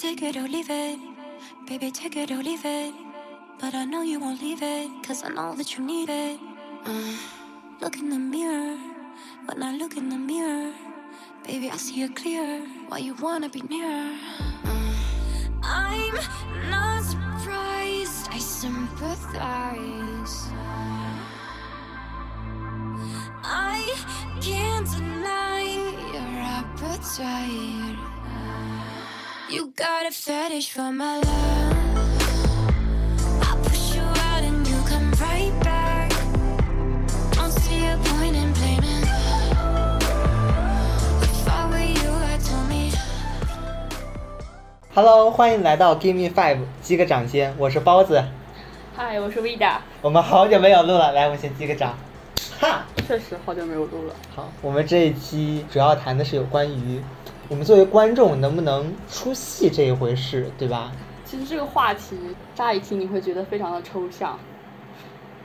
Take it or leave it, baby, take it or leave it. But I know you won't leave it, cause I know that you need it. Uh, look in the mirror, when I look in the mirror, baby, I see it clear. Why you wanna be near? Uh, I'm not surprised, I sympathize. I can't deny your appetite. You got a fetish for my love. I push you out and you come right back. Don't see a point in blaming. If I were you, I'd tell me. Hello，欢迎来到 Give Me Five 击个掌先，我是包子。嗨，我是 Vida。我们好久没有录了，来，我们先击个掌。哈，确实好久没有录了。好，我们这一期主要谈的是有关于我们作为观众能不能出戏这一回事，对吧？其实这个话题乍一听你会觉得非常的抽象。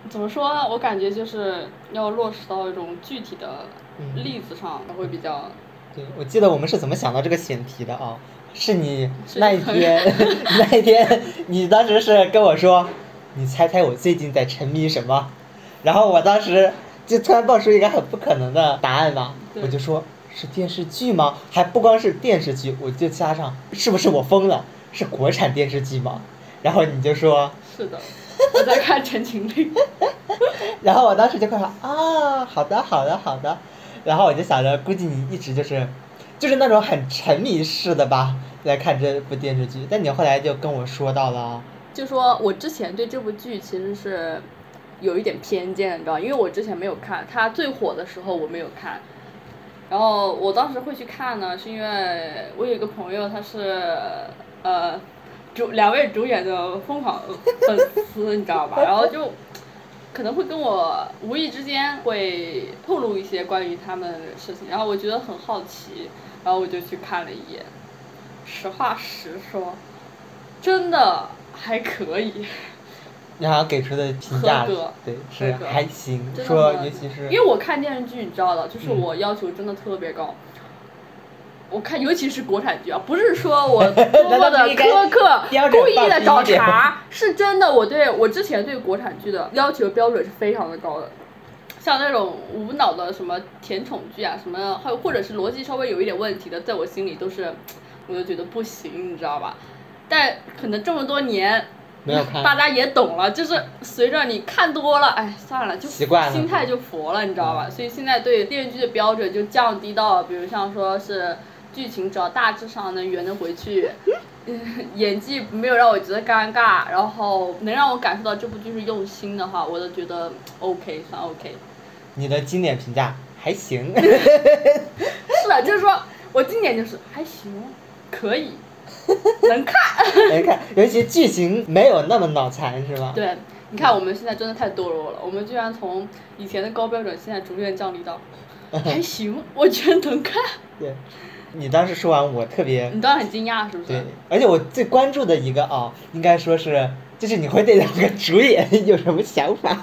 怎么说呢？我感觉就是要落实到一种具体的嗯例子上，会比较。对，我记得我们是怎么想到这个选题的啊？是你那一天，那一天你当时是跟我说，你猜猜我最近在沉迷什么？然后我当时就突然爆出一个很不可能的答案嘛，我就说是电视剧吗？还不光是电视剧，我就加上是不是我疯了？是国产电视剧吗？然后你就说，是的，我在看《陈情令》。然后我当时就快说啊，好的，好的，好的。然后我就想着，估计你一直就是，就是那种很沉迷式的吧，在看这部电视剧。但你后来就跟我说到了，就说我之前对这部剧其实是有一点偏见，你知道，因为我之前没有看，它最火的时候我没有看。然后我当时会去看呢，是因为我有一个朋友，他是呃主两位主演的疯狂粉丝，你知道吧？然后就可能会跟我无意之间会透露一些关于他们的事情，然后我觉得很好奇，然后我就去看了一眼。实话实说，真的还可以。然后给出的评价对是还行，说尤其是因为我看电视剧，你知道的，就是嗯我要求真的特别高。我看，尤其是国产剧啊，不是说我 多么的苛刻故意的找茬，是真的。我对我之前对国产剧的要求标准是非常的高的，像那种无脑的什么甜宠剧啊，什么还有或者是逻辑稍微有一点问题的，在我心里都是，我就觉得不行，你知道吧？但可能这么多年，没有看。大家也懂了，就是随着你看多了，哎，算了，就习惯了。心态就佛了，你知道吧？嗯。所以现在对电视剧的标准就降低到，比如像说是剧情只要大致上能圆得回去，嗯，演技没有让我觉得尴尬，然后能让我感受到这部剧是用心的话，我都觉得 OK，算 OK。你的经典评价还行，是的，就是说我经典就是还行，可以，能看。能看，尤其剧情没有那么脑残是吧？对，你看我们现在真的太堕落了，我们居然从以前的高标准，现在逐渐降低到 还行，我觉得能看。对，你当时说完我特别你当时很惊讶是不是对？，而且我最关注的一个啊、应该说是就是你会对两个主演有什么想法？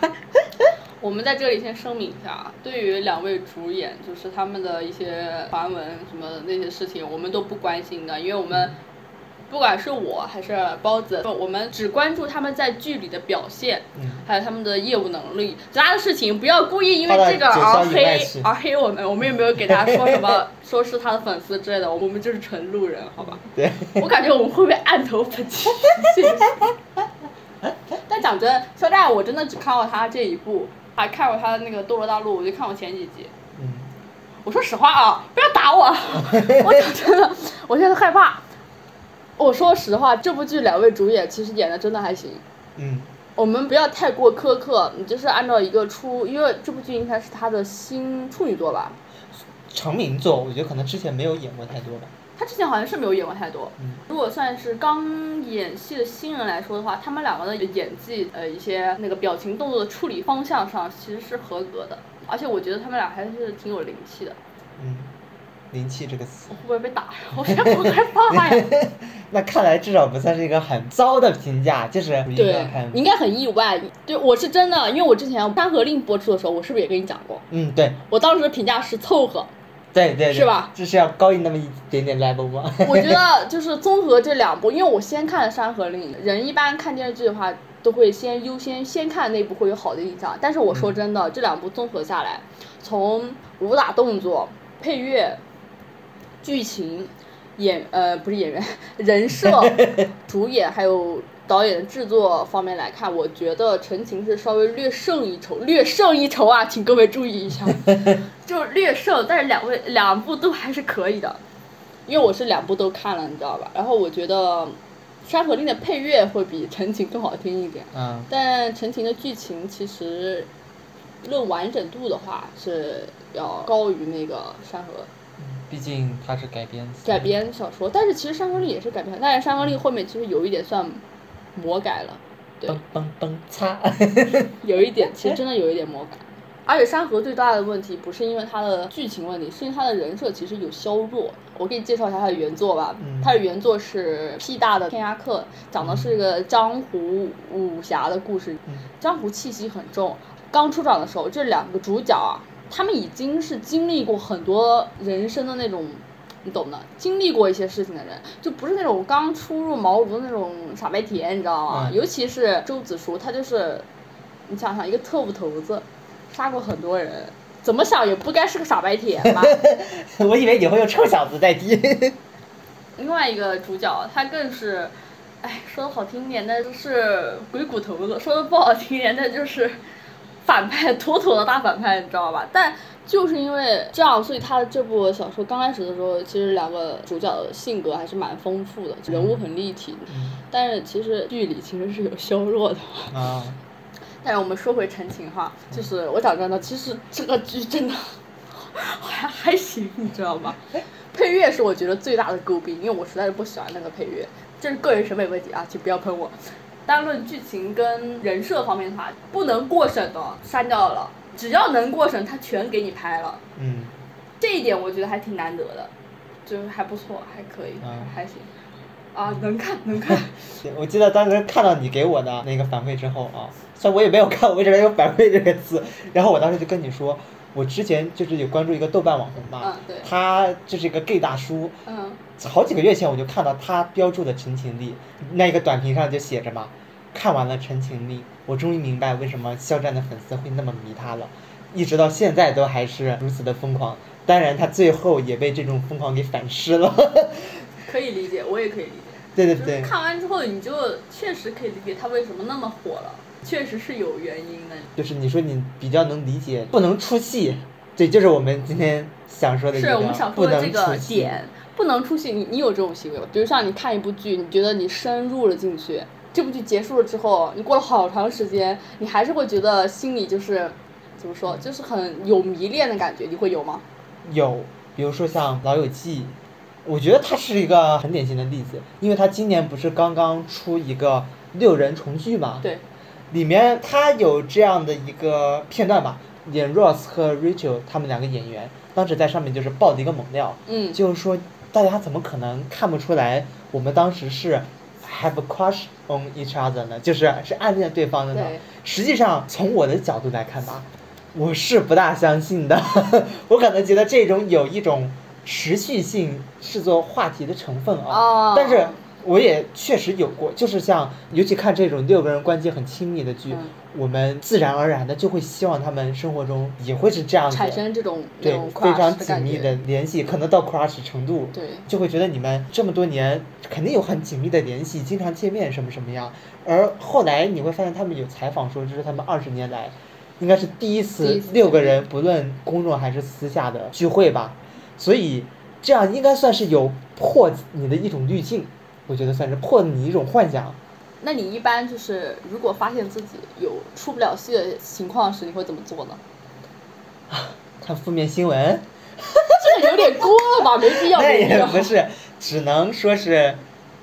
我们在这里先声明一下啊，对于两位主演，就是他们的一些传闻什么的那些事情，我们都不关心的，因为我们。不管是我还是包子，我们只关注他们在剧里的表现，嗯还有他们的业务能力，其他的事情不要故意因为这个而黑而黑我们，我们也没有给大家说什么，说是他的粉丝之类的，我们就是纯路人，好吧？对，我感觉我们会被按头粉起，谢谢。但讲真，肖战我真的只看过他这一部，还看过他的那个《斗罗大陆》，我就看过前几集。嗯，我说实话啊，不要打我，我讲真的，我现在害怕。我说实话，这部剧两位主演其实演的真的还行。嗯，我们不要太过苛刻，你就是按照一个出，因为这部剧应该是他的新处女作吧？成名作，我觉得可能之前没有演过太多吧。他之前好像是没有演过太多。嗯如果算是刚演戏的新人来说的话，他们两个的演技，呃，一些那个表情动作的处理方向上其实是合格的，而且我觉得他们俩还是挺有灵气的。嗯，灵气这个词我，会不会被打呀？我现在好害怕呀！那看来至少不算是一个很糟的评价，就是对，你应该很意外。对，我是真的，因为我之前《山河令》播出的时候，我是不是也跟你讲过？嗯对，我当时的评价是凑合，对对对，是吧？就是要高于那么一点点 level 吗？我觉得就是综合这两部，因为我先看了《山河令》，人一般看电视剧的话，都会先优先先看那部会有好的印象。但是我说真的，这两部综合下来，从武打动作、配乐、剧情、演呃不是演员人设、主演还有导演的制作方面来看，我觉得《陈情》是稍微略胜一筹，略胜一筹啊，请各位注意一下，就略胜，但是两位两部都还是可以的。因为我是两部都看了，你知道吧？然后我觉得《山河令》的配乐会比《陈情》更好听一点，嗯，但《陈情》的剧情其实论完整度的话是要高于那个《山河》毕竟它是改编改编小说，但是其实《山河令》也是改编，但是《山河令》后面其实有一点算魔改了，对嘣嘣嘣擦，有一点，其实真的有一点魔改。而且山河最大的问题不是因为它的剧情问题，是因为它的人设其实有削弱。我给你介绍一下它的原作吧，嗯它的原作是 P 大的天涯客，讲的是一个江湖武侠的故事，嗯江湖气息很重。刚出场的时候，这两个主角啊，他们已经是经历过很多人生的那种。你懂的，经历过一些事情的人，就不是那种刚初入茅庐的那种傻白甜，你知道吗？嗯尤其是周子舒，他就是，你想想，一个特务头子，杀过很多人，怎么想也不该是个傻白甜吧？我以为你会用臭小子代替。另外一个主角，他更是，哎，说的好听点，那就是鬼骨头子；说的不好听点，那就是反派，妥妥的大反派，你知道吧？但就是因为这样，所以他的这部小说刚开始的时候，其实两个主角的性格还是蛮丰富的，人物很立体。但是其实剧里其实是有削弱的。啊，但是我们说回陈情哈，就是我讲真的，其实这个剧真的还 还行，你知道吗？配乐是我觉得最大的诟病，因为我实在是不喜欢那个配乐，这是个人审美问题啊，请不要喷我。单论剧情跟人设方面的话，不能过审的删掉了，只要能过审，他全给你拍了，嗯，这一点我觉得还挺难得的，就是还不错，还可以，嗯还行。啊，能看能看，我记得当时看到你给我的那个反馈之后啊，虽然我也没有看，我为什么有反馈这个词？然后我当时就跟你说，我之前就是有关注一个豆瓣网红嘛，嗯对他就是一个 gay 大叔，嗯，好几个月前我就看到他标注的《陈情令》，那一个短评上就写着嘛，看完了《陈情令》，我终于明白为什么肖战的粉丝会那么迷他了，一直到现在都还是如此的疯狂。当然，他最后也被这种疯狂给反噬了。可以理解，我也可以理解。对对对，看完之后，你就确实可以理解他为什么那么火了，确实是有原因的。就是你说你比较能理解，不能出戏，对，就是我们今天想说的一个，是我们想说的这个。点，不能出戏。你你有这种行为吗？比如像你看一部剧，你觉得你深入了进去，这部剧结束了之后，你过了好长时间，你还是会觉得心里就是怎么说，就是很有迷恋的感觉，你会有吗？有，比如说像《老友记》，我觉得它是一个很典型的例子，因为它今年不是刚刚出一个六人重聚嘛，对，里面它有这样的一个片段吧，演 Ross 和 Rachel 他们两个演员，当时在上面就是爆的一个猛料，嗯，就是说大家怎么可能看不出来我们当时是 have a crush on each other 呢？就是是暗恋对方的呢？实际上从我的角度来看吧，我是不大相信的，我可能觉得这种有一种持续性视作话题的成分啊，哦但是。我也确实有过，就是像，尤其看这种六个人关系很亲密的剧，嗯。我们自然而然的就会希望他们生活中也会是这样子，产生这种对种非常紧密的联系，可能到 crush 程度，对。就会觉得你们这么多年肯定有很紧密的联系，经常见面什么什么样。而后来你会发现，他们有采访说，这是他们二十年来应该是第一次六个人不论公众还是私下的聚会吧，所以这样应该算是有破你的一种滤镜，我觉得算是破你一种幻想。那你一般就是如果发现自己有出不了戏的情况时，你会怎么做呢？啊 看负面新闻，这个有点过了吧，没必要，那。也不是，只能说是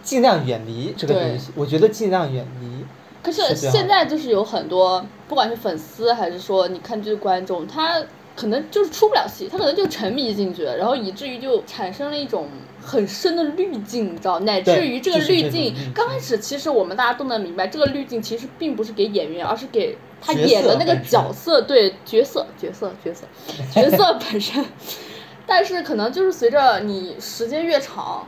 尽量远离这个东西。我觉得尽量远离。可是现在就是有很多，不管是粉丝还是说你看剧的观众，他可能就是出不了戏，他可能就沉迷进去了，然后以至于就产生了一种很深的滤镜，你知道，乃至于这个滤镜刚开始其实我们大家都能明白，这个滤镜其实并不是给演员，而是给他演的那个色角色，对角色角色角色角色本身。但是可能就是随着你时间越长，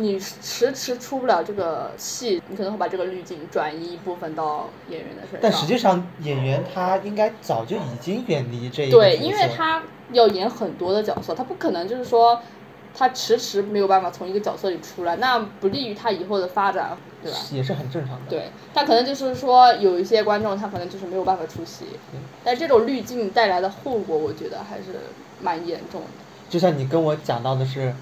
你迟迟出不了这个戏，你可能会把这个滤镜转移一部分到演员的身上。但实际上演员他应该早就已经远离这一个对，因为他要演很多的角色，他不可能就是说他迟迟没有办法从一个角色里出来，那不利于他以后的发展，对吧？也是很正常的。对他可能就是说有一些观众他可能就是没有办法出席，但这种滤镜带来的后果，我觉得还是蛮严重的。就像你跟我讲到的是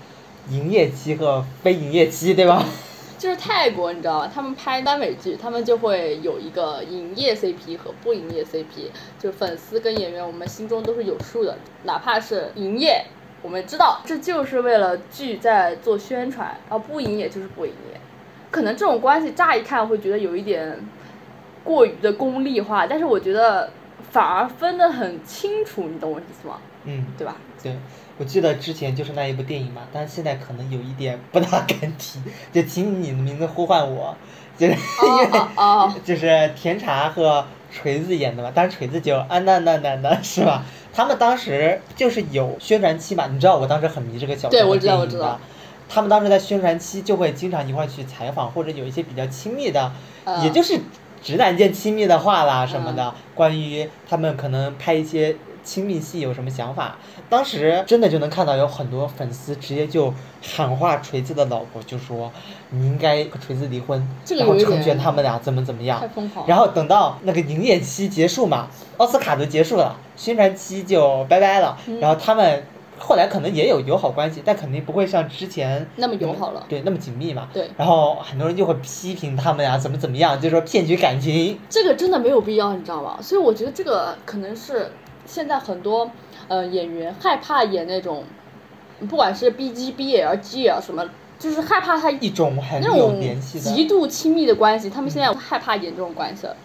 营业期和非营业期，对吧？就是泰国，你知道吧？他们拍耽美剧，他们就会有一个营业 CP 和不营业 CP，就是粉丝跟演员，我们心中都是有数的。哪怕是营业，我们知道这就是为了剧在做宣传，而不营业就是不营业。可能这种关系乍一看会觉得有一点过于的功利化，但是我觉得反而分得很清楚，你懂我意思吗？嗯，对吧？对，我记得之前就是那一部电影嘛，但是现在可能有一点不大敢提，就请你的名字呼唤我，就是因为、就是甜茶和锤子演的嘛，但是锤子就啊那那那那是吧？他们当时就是有宣传期嘛，你知道我当时很迷这个小说和对我知道电影的我知道他们当时在宣传期就会经常一块去采访，或者有一些比较亲密的，嗯也就是直男间亲密的话啦什么嗯的，关于他们可能拍一些亲密戏有什么想法。当时真的就能看到有很多粉丝直接就喊话锤子的老婆，就说你应该和锤子离婚，然后成全他们俩怎么怎么样太。疯狂。然后等到那个营业期结束嘛，奥斯卡都结束了，宣传期就拜拜了。嗯然后他们后来可能也有友好关系，但肯定不会像之前那么友好了对，那么紧密嘛。对然后很多人就会批评他们呀，怎么怎么样，就说骗取感情。这个真的没有必要，你知道吗？所以我觉得这个可能是现在很多呃演员害怕演那种，不管是 B G B L G 啊什么，就是害怕他一种很有那种联系的，极度亲密的关系，他们现在害怕演这种关系了，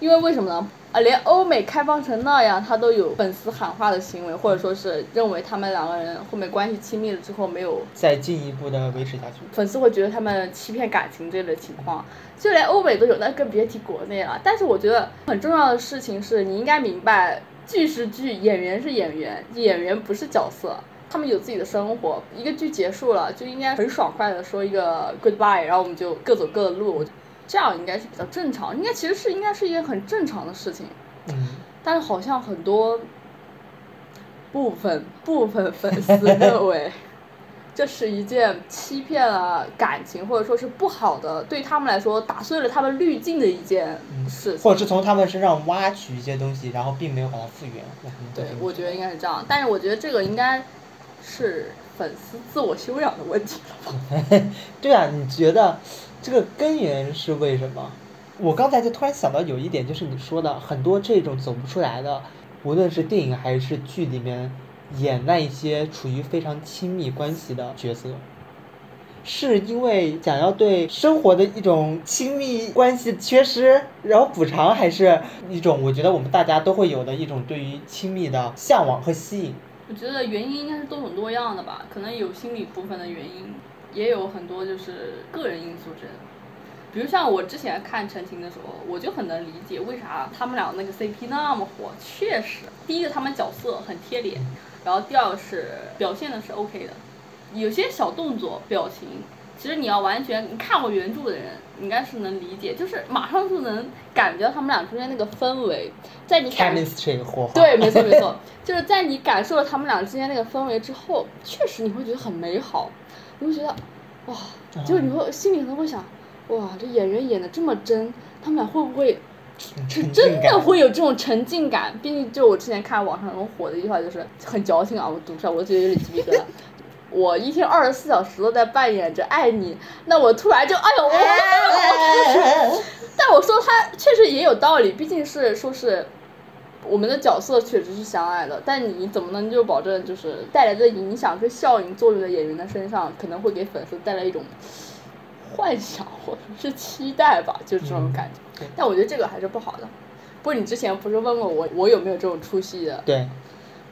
因为为什么呢？啊，连欧美开放成那样，他都有粉丝喊话的行为，或者说是认为他们两个人后面关系亲密了之后没有再进一步的维持下去。粉丝会觉得他们欺骗感情这类的情况，就连欧美都有，那更别提国内了。但是我觉得很重要的事情是你应该明白，剧是剧，演员是演员，演员不是角色，他们有自己的生活。一个剧结束了，就应该很爽快的说一个 goodbye，然后我们就各走各的路，这样应该是比较正常，应该其实是应该是一件很正常的事情。嗯，但是好像很多部分部分粉丝认为，这是一件欺骗了感情，或者说是不好的，对他们来说打碎了他们滤镜的一件事情。或者是从他们身上挖取一些东西，然后并没有把它复原。对我觉得应该是这样。但是我觉得这个应该是粉丝自我修养的问题了吧？对啊，你觉得这个根源是为什么？我刚才就突然想到有一点，就是你说的很多这种走不出来的，无论是电影还是剧里面演那一些处于非常亲密关系的角色，是因为想要对生活的一种亲密关系缺失，然后补偿，还是一种我觉得我们大家都会有的一种对于亲密的向往和吸引？我觉得原因应该是多种多样的吧，可能有心理部分的原因，也有很多就是个人因素之类的。比如像我之前看《陈情》的时候，我就很能理解为啥他们俩那个 CP 那么火。确实，第一个他们角色很贴脸，然后第二个是表现的是 OK 的，有些小动作、表情，其实你要完全你看过原著的人，应该是能理解，就是马上就能感觉到他们俩中间那个氛围，在你 chemistry 火花。对，没错没错，就是在你感受了他们俩之间那个氛围之后，确实你会觉得很美好，你会觉得，哇，就是你会心里可能会想，哇，这演员演的这么真，他们俩会不会真的会有这种沉浸感？毕竟就我之前看网上很火的一句话，就是很矫情啊，我读出来我觉得有点鸡皮疙瘩。我一天二十四小时都在扮演着爱你，那我突然就哎呦，我但我说他确实也有道理，毕竟是说是我们的角色确实是相爱的，但你怎么能就保证就是带来的影响跟效应作用在演员的身上，可能会给粉丝带来一种幻想或者是期待吧，就是这种感觉。对但我觉得这个还是不好的。不过你之前不是问过我我有没有这种出戏的？对，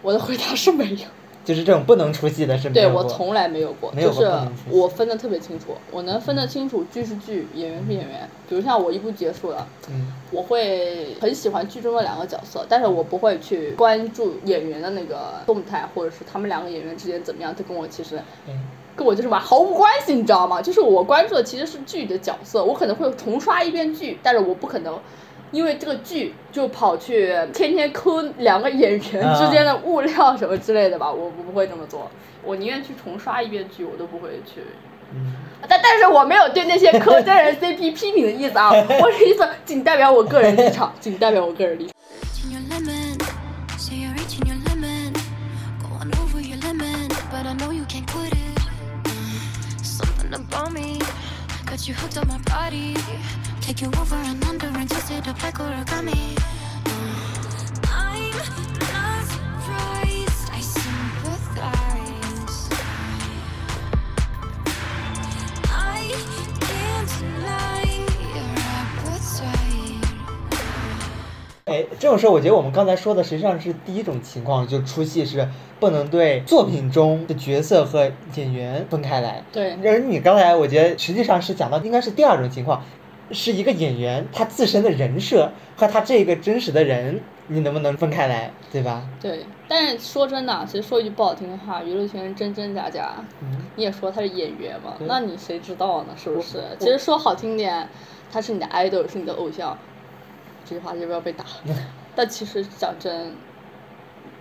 我的回答是没有。就是这种不能出戏的是没有过。对我从来没有过，没有就是我分得特别清楚，我能分得清楚剧是剧，演员是演员。比如像我一部结束了，嗯我会很喜欢剧中的两个角色，但是我不会去关注演员的那个动态，或者是他们两个演员之间怎么样，这跟我其实嗯跟我就是嘛毫无关系，你知道吗？就是我关注的其实是剧的角色，我可能会重刷一遍剧，但是我不可能。因为这个剧就跑去天天抠两个演员之间的物料什么之类的吧，我我不会这么做，我宁愿去重刷一遍剧，我都不会去嗯，但但是我没有对那些磕真人 CP 批评的意思啊，我的意思仅代表我个人立场，仅代表我个人立场。wanna me. Got you hooked on my body. Take you over and under and twist it up like origami. 这种时候我觉得我们刚才说的实际上是第一种情况，就出戏是不能对作品中的角色和演员分开来。对而你刚才我觉得实际上是讲到应该是第二种情况，是一个演员他自身的人设和他这个真实的人，你能不能分开来，对吧？对，但是说真的啊，其实说一句不好听的话，娱乐圈真真假假。嗯，你也说他是演员嘛，那你谁知道呢？是不是？其实说好听点，他是你的 idol，是你的偶像，这句话要不要被打。但其实讲真，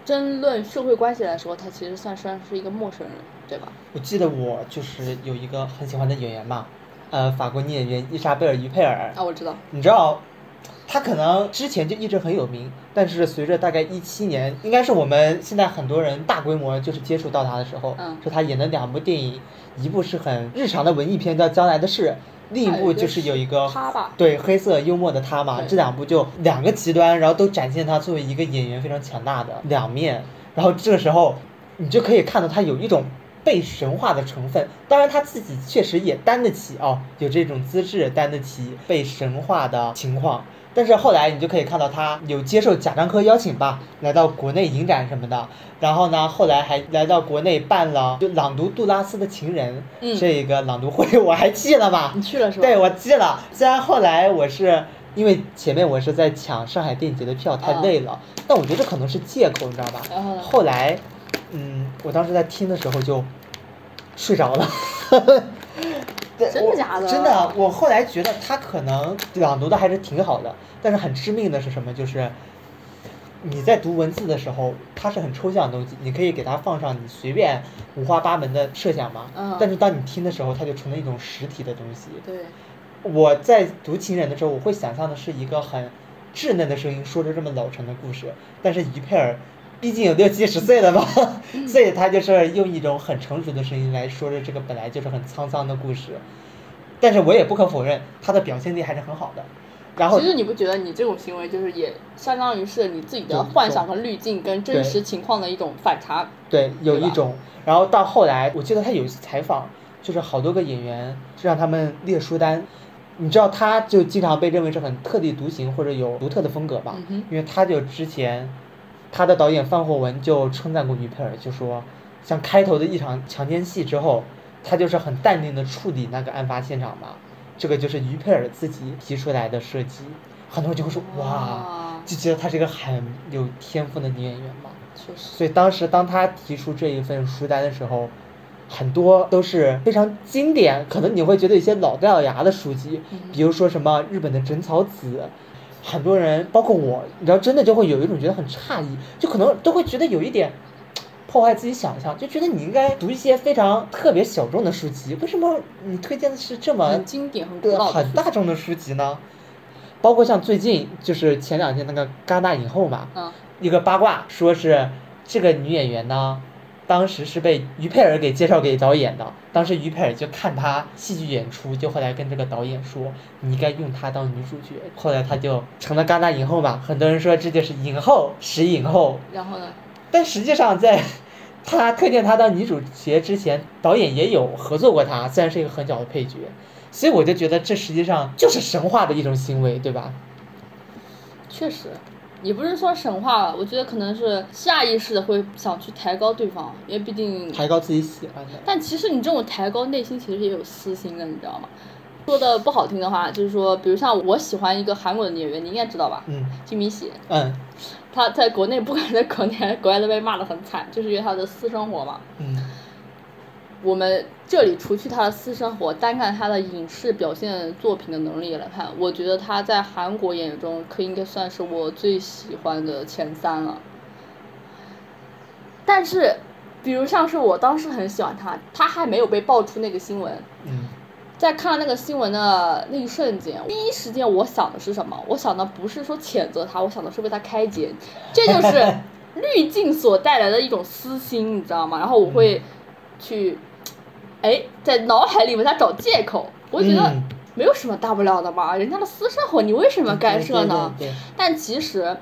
争论社会关系来说，他其实算算是一个陌生人，对吧？我记得我就是有一个很喜欢的演员嘛，呃，法国女演员伊莎贝尔·于佩尔。啊，我知道，你知道，他可能之前就一直很有名，但是随着大概一七年，应该是我们现在很多人大规模就是接触到他的时候，嗯是他演的两部电影，一部是很日常的文艺片叫《将来的事》，另一部就是有一个他吧对黑色幽默的他嘛，这两部就两个极端，然后都展现他作为一个演员非常强大的两面，然后这个时候你就可以看到他有一种。被神化的成分，当然他自己确实也担得起哦，有这种资质，担得起被神化的情况。但是后来你就可以看到他有接受贾樟柯邀请吧，来到国内影展什么的。然后呢，后来还来到国内办了就朗读杜拉斯的情人、嗯这个朗读会，我还记了吧？你去了是吧？对，我记了。虽然后来我是因为前面我是在抢上海电影节的票，太啊累了，但我觉得这可能是借口，你知道吧？然后呢后来，嗯，我当时在听的时候就睡着了。真的假的真的，我后来觉得他可能朗读的还是挺好的，但是很致命的是什么？就是你在读文字的时候，它是很抽象的东西，你可以给它放上你随便五花八门的设想嘛。嗯但是当你听的时候，它就成了一种实体的东西。对，我在读《情人》的时候，我会想象的是一个很稚嫩的声音说着这么老成的故事，但是于佩尔毕竟有六七十岁了吧，所以他就是用一种很成熟的声音来说着这个本来就是很沧桑的故事。但是我也不可否认，他的表现力还是很好的。然后其实你不觉得你这种行为就是也相当于是你自己的幻想和滤镜跟真实情况的一种反差？对，有一种，然后到后来，我记得他有一次采访，就是好多个演员就让他们列书单，你知道他就经常被认为是很特立独行或者有独特的风格吧，嗯因为他就之前，他的导演范霍文就称赞过于佩尔，就说像开头的一场强奸戏之后，他就是很淡定的处理那个案发现场嘛，这个就是于佩尔自己提出来的设计，很多人就会说哇。哇，就觉得她是一个很有天赋的女演员嘛。确实，所以当时当他提出这一份书单的时候，很多都是非常经典，可能你会觉得一些老掉牙的书籍，比如说什么日本的枕草子，很多人包括我，你知道，真的就会有一种觉得很诧异，就可能都会觉得有一点。破坏自己想象，就觉得你应该读一些非常特别小众的书籍，为什么你推荐的是这么很经典、很古对老很大众的书籍呢？包括像最近就是前两天那个戛纳影后嘛，嗯一个八卦说是这个女演员呢，当时是被于佩尔给介绍给导演的，当时于佩尔就看他戏剧演出，就后来跟这个导演说，你应该用她当女主角，后来她就成了戛纳影后嘛，很多人说这就是影后实影后，然后呢？但实际上在 他推荐她当女主角之前，导演也有合作过她，虽然是一个很小的配角，所以我就觉得这实际上就是神话的一种行为，对吧？确实，也不是说神话了，我觉得可能是下意识的会想去抬高对方，因为毕竟抬高自己喜欢的。但其实你这种抬高，内心其实也有私心的，你知道吗？说的不好听的话，就是说，比如像我喜欢一个韩国的演员，你应该知道吧？嗯金敏喜，嗯他在国内不管在国内还是国外都被骂的很惨，就是因为他的私生活嘛。嗯我们这里除去他的私生活，单看他的影视表现作品的能力来看，我觉得他在韩国演员中可应该算是我最喜欢的前三了。但是，比如像是我当时很喜欢他，他还没有被爆出那个新闻，嗯在看到那个新闻的那一瞬间，第一时间我想的是什么？我想的不是说谴责他，我想的是为他开解，这就是滤镜所带来的一种私心，你知道吗？然后我会去，哎，在脑海里为他找借口，我觉得嗯没有什么大不了的嘛，人家的私生活你为什么干涉呢？但其实，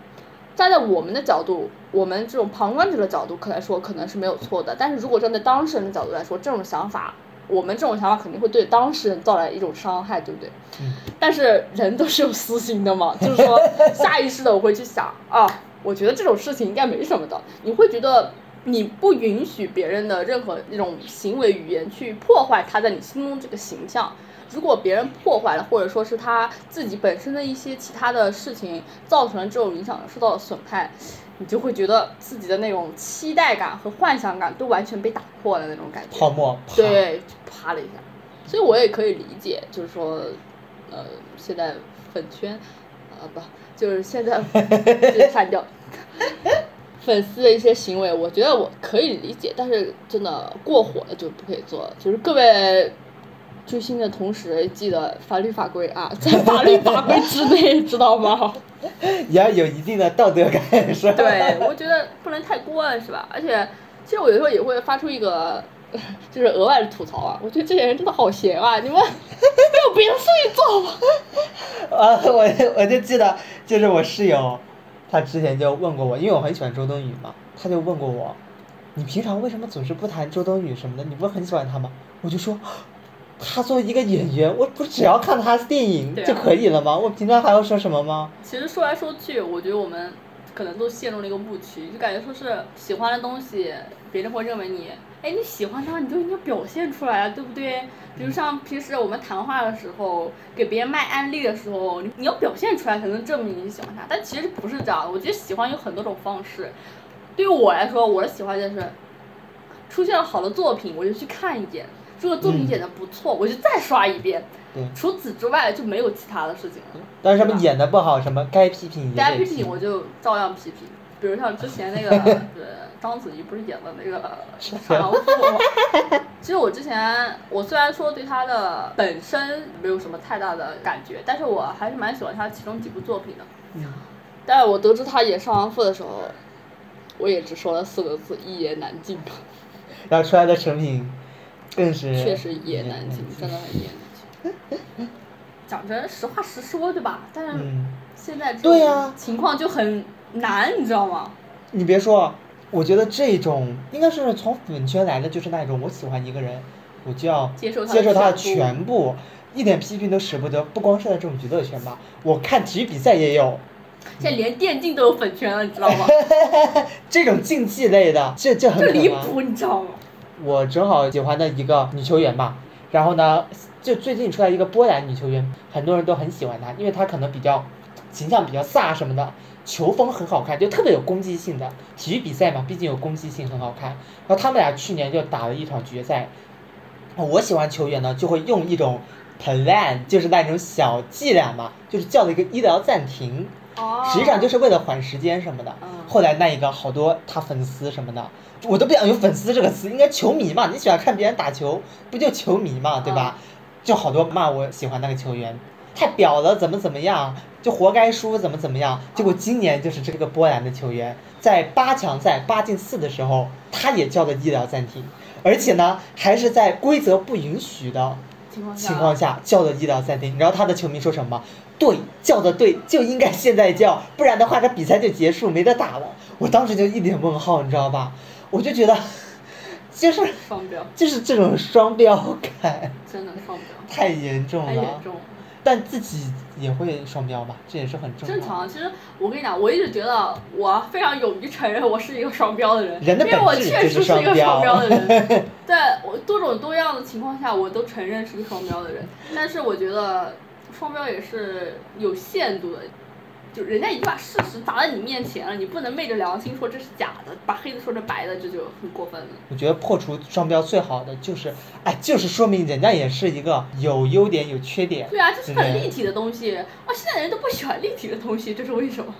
站在我们的角度，我们这种旁观者的角度可来说，可能是没有错的。但是如果站在当事人的角度来说，这种想法，我们这种想法肯定会对当事人造来一种伤害，对不对？嗯但是人都是有私心的嘛，就是说下意识的我会去想啊，我觉得这种事情应该没什么的。你会觉得你不允许别人的任何一种行为语言去破坏他在你心中这个形象。如果别人破坏了，或者说是他自己本身的一些其他的事情造成了这种影响，受到了损害，你就会觉得自己的那种期待感和幻想感都完全被打破了那种感觉。泡沫对，啪了一下，所以我也可以理解，就是说，呃，现在粉圈，啊、不，就是现在 删掉粉丝的一些行为，我觉得我可以理解，但是真的过火了就不可以做了。就是各位追星的同时，记得法律法规啊，在法律法规之内，知道吗？也要有一定的道德感，是吧？对，我觉得不能太过了，是吧？而且，其实我有时候也会发出一个，就是额外的吐槽啊。我觉得这些人真的好闲啊，你们 没有别的事情做吗？啊，我我就记得，就是我室友，他之前就问过我，因为我很喜欢周冬雨嘛，他就问过我，你平常为什么总是不谈周冬雨什么的？你不是很喜欢她吗？我就说，她作为一个演员，我不只要看她的电影就可以了吗？我平常还要说什么吗？其实说来说去，我觉得我们可能都陷入了一个误区，就感觉说是喜欢的东西，别人会认为你，哎，你喜欢它，你就应该表现出来啊，对不对？比如像平时我们谈话的时候，给别人卖安利的时候，你你要表现出来才能证明你喜欢他，但其实不是这样的。我觉得喜欢有很多种方式。对于我来说，我的喜欢就是出现了好的作品，我就去看一眼，这个作品嗯演的不错，我就再刷一遍。对除此之外就没有其他的事情了。但是他们演的不好，什么该批评也大家批评我就照样批评，比如像之前那个 呃章子怡不是演了那个《豺狼父》吗？其实我之前我虽然说对她的本身没有什么太大的感觉，但是我还是蛮喜欢她其中几部作品的。嗯但是我得知她演《豺狼父》的时候，我也只说了四个字：一言难尽。然后出来的成品更是确实一言难尽，真的很一言难尽。讲真，实话实说，对吧？但是嗯，现在这对呀情况就很难，你知道吗？你别说，我觉得这种应该是从粉圈来的，就是那种我喜欢一个人，我就要接受他的接受他的全部，一点批评都舍不得。不光是在这种娱乐圈吧，我看体育比赛也有现在连电竞都有粉圈了，你知道吗？这种竞技类的，这这很。离谱，你知道吗？我正好喜欢的一个女球员嘛，然后呢，就最近出来一个波兰女球员，很多人都很喜欢她，因为她可能比较形象比较飒什么的，球风很好看，就特别有攻击性的。体育比赛嘛，毕竟有攻击性，很好看。然后他们俩去年就打了一场决赛。我喜欢球员呢，就会用一种 plan，就是那种小伎俩嘛，就是叫了一个医疗暂停，哦实际上就是为了缓时间什么的。嗯后来那一个好多他粉丝什么的，我都不想用粉丝这个词，应该球迷嘛。你喜欢看别人打球，不就球迷嘛，对吧？就好多骂我喜欢那个球员，太婊了，怎么怎么样，就活该输，怎么怎么样。结果今年就是这个波兰的球员，在八强赛八进四的时候，他也叫了医疗暂停，而且呢，还是在规则不允许的情况下，叫的一到三停。你知道他的球迷说什么吗？对，叫的对，就应该现在叫，不然的话这比赛就结束，没得打了。我当时就一脸问号，你知道吧？我就觉得，就是双标，就是这种双标感，真的双标。太严重了。太严重了。但自己也会双标吧，这也是很正正常，其实我跟你讲，我一直觉得我非常勇于承认我是一个双标的人，人的因为我确实是一个双标的人，在 我多种多样的情况下，我都承认是个双标的人。但是我觉得双标也是有限度的，就人家已经把事实砸在你面前了，你不能昧着良心说这是假的，把黑的说成白的，这就很过分了。我觉得破除双标最好的就是，哎，就是说明人家也是一个有优点有缺点。对啊，这是很立体的东西啊！现在人都不喜欢立体的东西，这是为什么？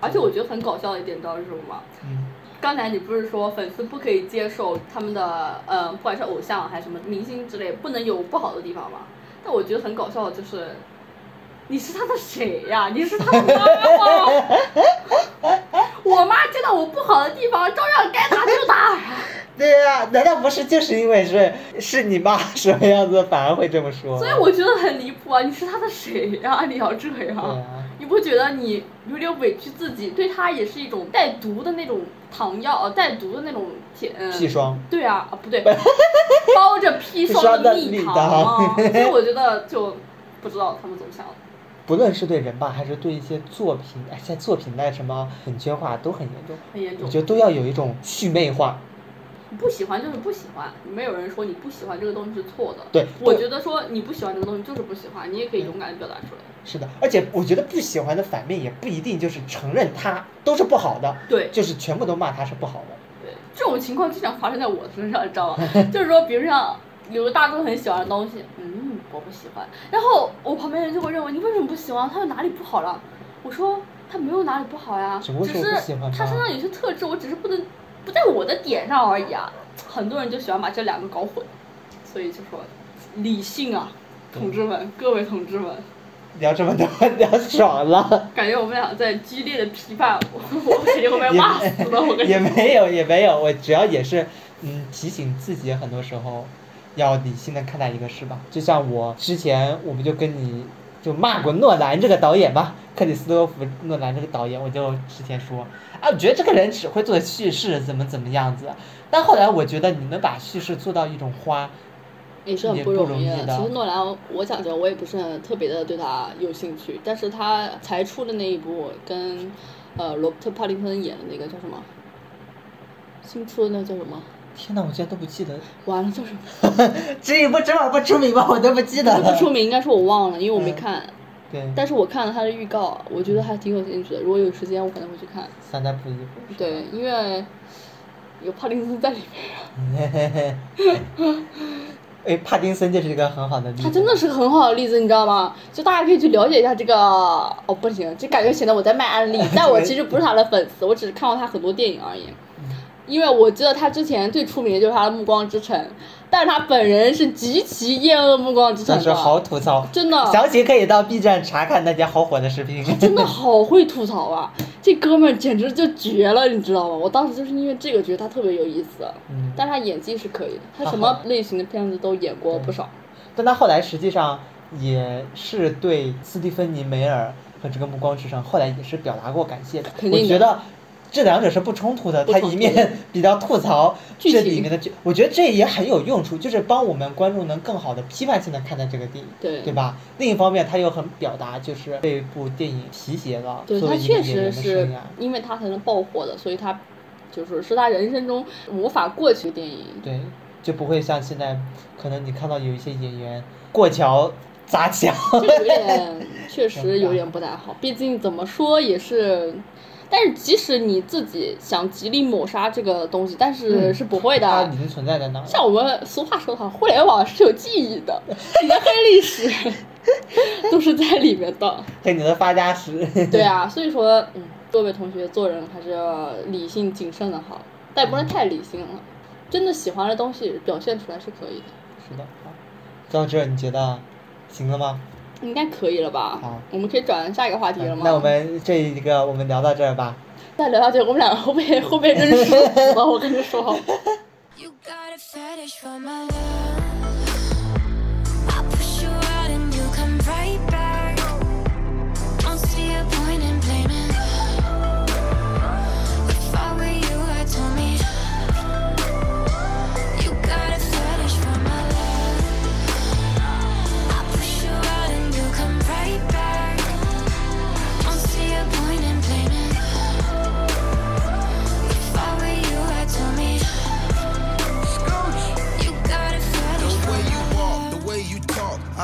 而且我觉得很搞笑的一点，你知道是什么吗？嗯，刚才你不是说粉丝不可以接受他们的呃，不管是偶像还是什么明星之类，不能有不好的地方吗？但我觉得很搞笑的就是，你是他的谁呀？你是他的妈吗？我妈见到我不好的地方，照样该打就打呀。对呀、难道不是就是因为是是你妈什么样子，反而会这么说？所以我觉得很离谱啊！你是他的谁呀？你要这样？你不觉得你有点委屈自己？对他也是一种带毒的那种糖药，呃，带毒的那种甜。嗯砒霜。对啊，啊不对，包着砒霜的蜜糖啊，所以我觉得就不知道他们怎么想的。不论是对人吧，还是对一些作品，哎，现在作品的什么粉圈化都很严重，很严重我觉。得都要有一种祛魅化。你不喜欢就是不喜欢，没有人说你不喜欢这个东西是错的。对我觉得说你不喜欢这个东西就是不喜欢，你也可以勇敢的表达出来。是的，而且我觉得不喜欢的反面也不一定就是承认它都是不好的，对就是全部都骂它是不好的。对，这种情况经常发生在我身上，你知道吗？就是说，比如像有个大众很喜欢的东西，嗯，我不喜欢，然后我旁边人就会认为你为什么不喜欢？他有哪里不好了？我说他没有哪里不好呀，只是他他身上有些特质，我只是不能不在我的点上而已啊。很多人就喜欢把这两个搞混，所以就说理性啊，同志们，各位同志们，聊这么多，聊爽了。感觉我们俩在激烈的批判我，我肯定会被骂死的。我跟你也没有也没有，我主要也是嗯提醒自己，很多时候要理性的看待一个事吧。就像我之前我不就跟你就骂过诺兰这个导演嘛，克里斯托弗诺兰这个导演，我就之前说啊，我觉得这个人只会做叙事，怎么怎么样子。但后来我觉得你能把叙事做到一种花，也是很不不容易的其实诺兰，我讲真，我也不是很特别的对他有兴趣，但是他才出的那一部跟呃罗伯特·帕丁森演的那个叫什么？新出的那个叫什么？天呐，我竟然都不记得，完了叫什么？这一部正好不出名吧，我都不记得了。不出名，应该是我忘了，因为我没嗯看。对，但是我看了他的预告，我觉得还挺有兴趣的。如果有时间，我可能会去看。三代普一部。对，因为有帕丁森在里面，哎，帕丁森就是一个很好的例子。他真的是个很好的例子，你知道吗？就大家可以去了解一下这个。哦，不行，就感觉显得我在卖安利，但我其实不是他的粉丝，我只是看过他很多电影而已。因为我知道他之前最出名的就是他的《暮光之城》，但是他本人是极其厌恶《暮光之城但》是的，好吐槽，真的详情可以到 B 站查看那些好火的视频。他 真的好会吐槽啊！这哥们儿简直就绝了，你知道吗？我当时就是因为这个觉得他特别有意思，嗯，但是他演技是可以的，他他什么类型的片子都演过不少。但他后来实际上也是对斯蒂芬妮梅尔和这个《暮光之城》后来也是表达过感谢的。肯定的我觉得这两者是不冲突的，他一面比较吐槽 这里面的剧，我觉得这也很有用处，就是帮我们观众能更好的批判性的看待这个电影。对对吧？另一方面，他又很表达，就是这部电影提携了对作他确实是。因为他才能爆火的，所以他就是是他人生中无法过去的电影。对，就不会像现在，可能你看到有一些演员过桥砸墙。这个有点，确实 有点不太好。毕竟怎么说也是，但是即使你自己想极力抹杀这个东西，但是嗯是不会的。它已经存在在那儿。像我们俗话说的好，互联网是有记忆的，你的黑历史 都是在里面的。和你的发家史。对啊，所以说，嗯，各位同学做人还是要理性谨慎的好，但也不能太理性了。真的喜欢的东西表现出来是可以的，是的，好，到这儿你觉得行了吗？应该可以了吧？好我们可以转下一个话题了吗？那我们这一个我们聊到这儿吧。再聊下去，我们两个会被会被扔死了，我跟你说。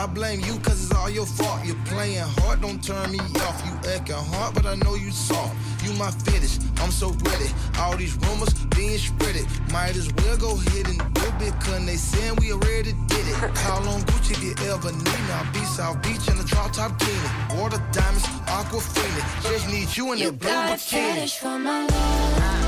Fault. You're playing hard, don't turn me off. You acting hard, but I know you soft. You my fetish, I'm so ready. All these rumors being spreaded. Might as well go ahead and do it, cause they saying we already did it. How long Gucci did ever need? Now be South Beach in the drop top teeny. Water diamonds, aquafina. Just need you in You that blue got a bikini. fetish for my love.